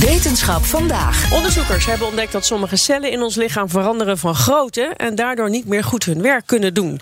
Wetenschap vandaag. Onderzoekers hebben ontdekt dat sommige cellen in ons lichaam veranderen van grootte en daardoor niet meer goed hun werk kunnen doen.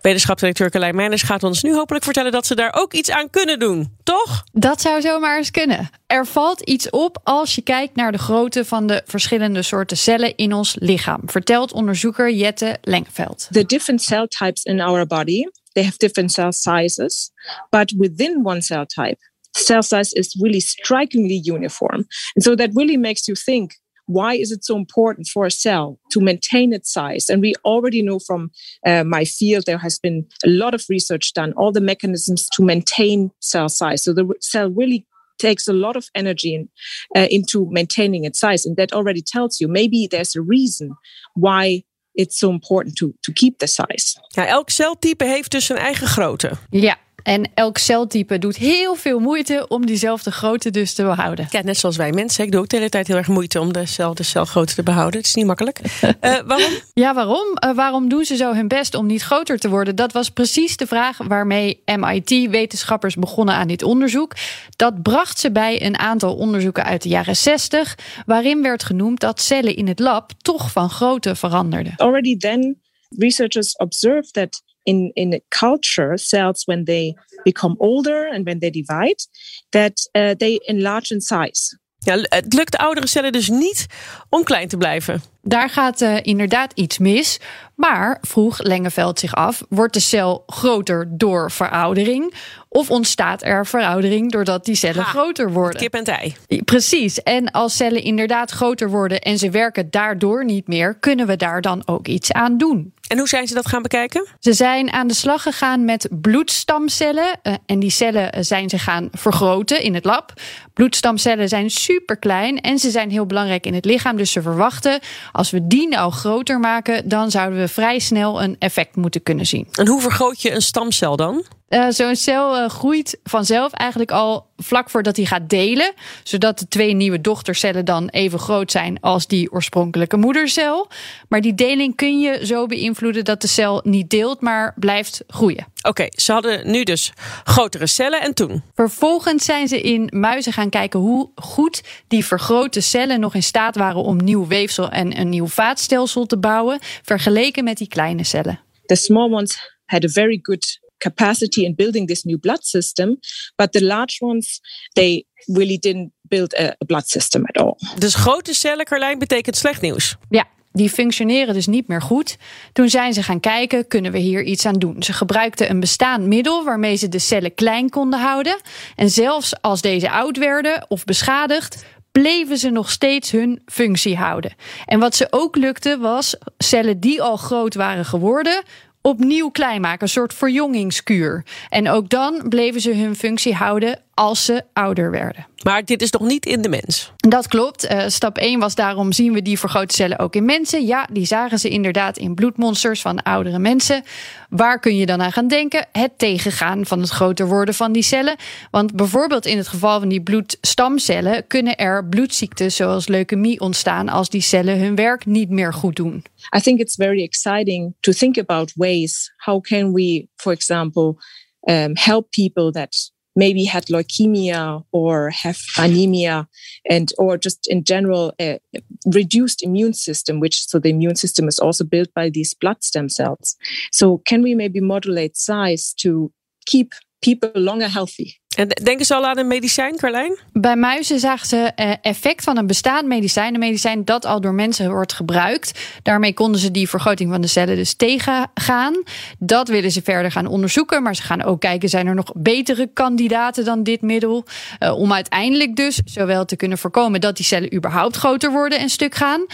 Wetenschapsdirecteur Carlijn Meijners gaat ons nu hopelijk vertellen dat ze daar ook iets aan kunnen doen, toch? Dat zou zomaar eens kunnen. Er valt iets op als je kijkt naar de grootte van de verschillende soorten cellen in ons lichaam, vertelt onderzoeker Jette Lengveld. The different cell types in our body, they have different cell sizes, but within one cell type, cell size is really strikingly uniform. And so that really makes you think why is it so important for a cell to maintain its size? And we already know from uh, my field there has been a lot of research done, all the mechanisms to maintain cell size. So the cell really takes a lot of energy in, uh, into maintaining its size. And that already tells you maybe there's a reason why it's so important to, to keep the size. Ja, elk celtype heeft dus zijn eigen grootte. Ja, en elk celtype doet heel veel moeite om diezelfde grootte dus te behouden. Ja, net zoals wij mensen. Ik doe ook de hele tijd heel erg moeite om dezelfde celgrootte te behouden. Het is niet makkelijk. Uh, waarom? Ja, waarom? Uh, waarom doen ze zo hun best om niet groter te worden? Dat was precies de vraag waarmee MIT-wetenschappers begonnen aan dit onderzoek. Dat bracht ze bij een aantal onderzoeken uit de jaren 60, waarin werd genoemd dat cellen in het lab toch van grootte veranderden. Already then, researchers observed that in in a culture cells when they become older and when they divide that uh, they enlarge in size ja, het lukt oudere cellen dus niet om klein te blijven. Daar gaat uh, inderdaad iets mis. Maar, vroeg Lengeveld zich af, wordt de cel groter door veroudering? Of ontstaat er veroudering doordat die cellen ha, groter worden? Kip en ei. Precies. En als cellen inderdaad groter worden en ze werken daardoor niet meer, kunnen we daar dan ook iets aan doen? En hoe zijn ze dat gaan bekijken? Ze zijn aan de slag gegaan met bloedstamcellen. Uh, en die cellen zijn ze gaan vergroten in het lab. Bloedstamcellen zijn super klein en ze zijn heel belangrijk in het lichaam. Dus ze verwachten, als we die nou groter maken, dan zouden we vrij snel een effect moeten kunnen zien. En hoe vergroot je een stamcel dan? Uh, Zo'n cel uh, groeit vanzelf eigenlijk al vlak voordat hij gaat delen. Zodat de twee nieuwe dochtercellen dan even groot zijn als die oorspronkelijke moedercel. Maar die deling kun je zo beïnvloeden dat de cel niet deelt, maar blijft groeien. Oké, okay, ze hadden nu dus grotere cellen en toen? Vervolgens zijn ze in muizen gaan kijken hoe goed die vergrote cellen nog in staat waren om nieuw weefsel en een nieuw vaatstelsel te bouwen, vergeleken met die kleine cellen. The small ones had a very good capacity in building this new blood system, but the large ones they really didn't build a, a blood system at all. Dus grote cellen, Carlijn, betekent slecht nieuws. Ja, die functioneren dus niet meer goed. Toen zijn ze gaan kijken, kunnen we hier iets aan doen? Ze gebruikten een bestaand middel waarmee ze de cellen klein konden houden. En zelfs als deze oud werden of beschadigd, bleven ze nog steeds hun functie houden. En wat ze ook lukte was cellen die al groot waren geworden opnieuw klein maken, een soort verjongingskuur. En ook dan bleven ze hun functie houden als ze ouder werden. Maar dit is nog niet in de mens. Dat klopt. Uh, stap 1 was daarom zien we die vergrote cellen ook in mensen. Ja, die zagen ze inderdaad in bloedmonsters van oudere mensen. Waar kun je dan aan gaan denken? Het tegengaan van het groter worden van die cellen. Want bijvoorbeeld in het geval van die bloedstamcellen kunnen er bloedziektes zoals leukemie ontstaan als die cellen hun werk niet meer goed doen. I think it's very exciting to think about ways how can we, for example, um, help people that maybe had leukemia or have anemia and or just in general a reduced immune system which so the immune system is also built by these blood stem cells. So can we maybe modulate size to keep people longer healthy denken ze al aan een medicijn, Carlijn? Bij muizen zagen ze effect van een bestaand medicijn. Een medicijn dat al door mensen wordt gebruikt. Daarmee konden ze die vergroting van de cellen dus tegengaan. Dat willen ze verder gaan onderzoeken. Maar ze gaan ook kijken, zijn er nog betere kandidaten dan dit middel? Uh, om uiteindelijk dus zowel te kunnen voorkomen dat die cellen überhaupt groter worden en stuk gaan.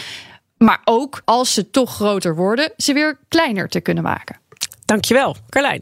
Maar ook als ze toch groter worden, ze weer kleiner te kunnen maken. Dankjewel, Carlijn.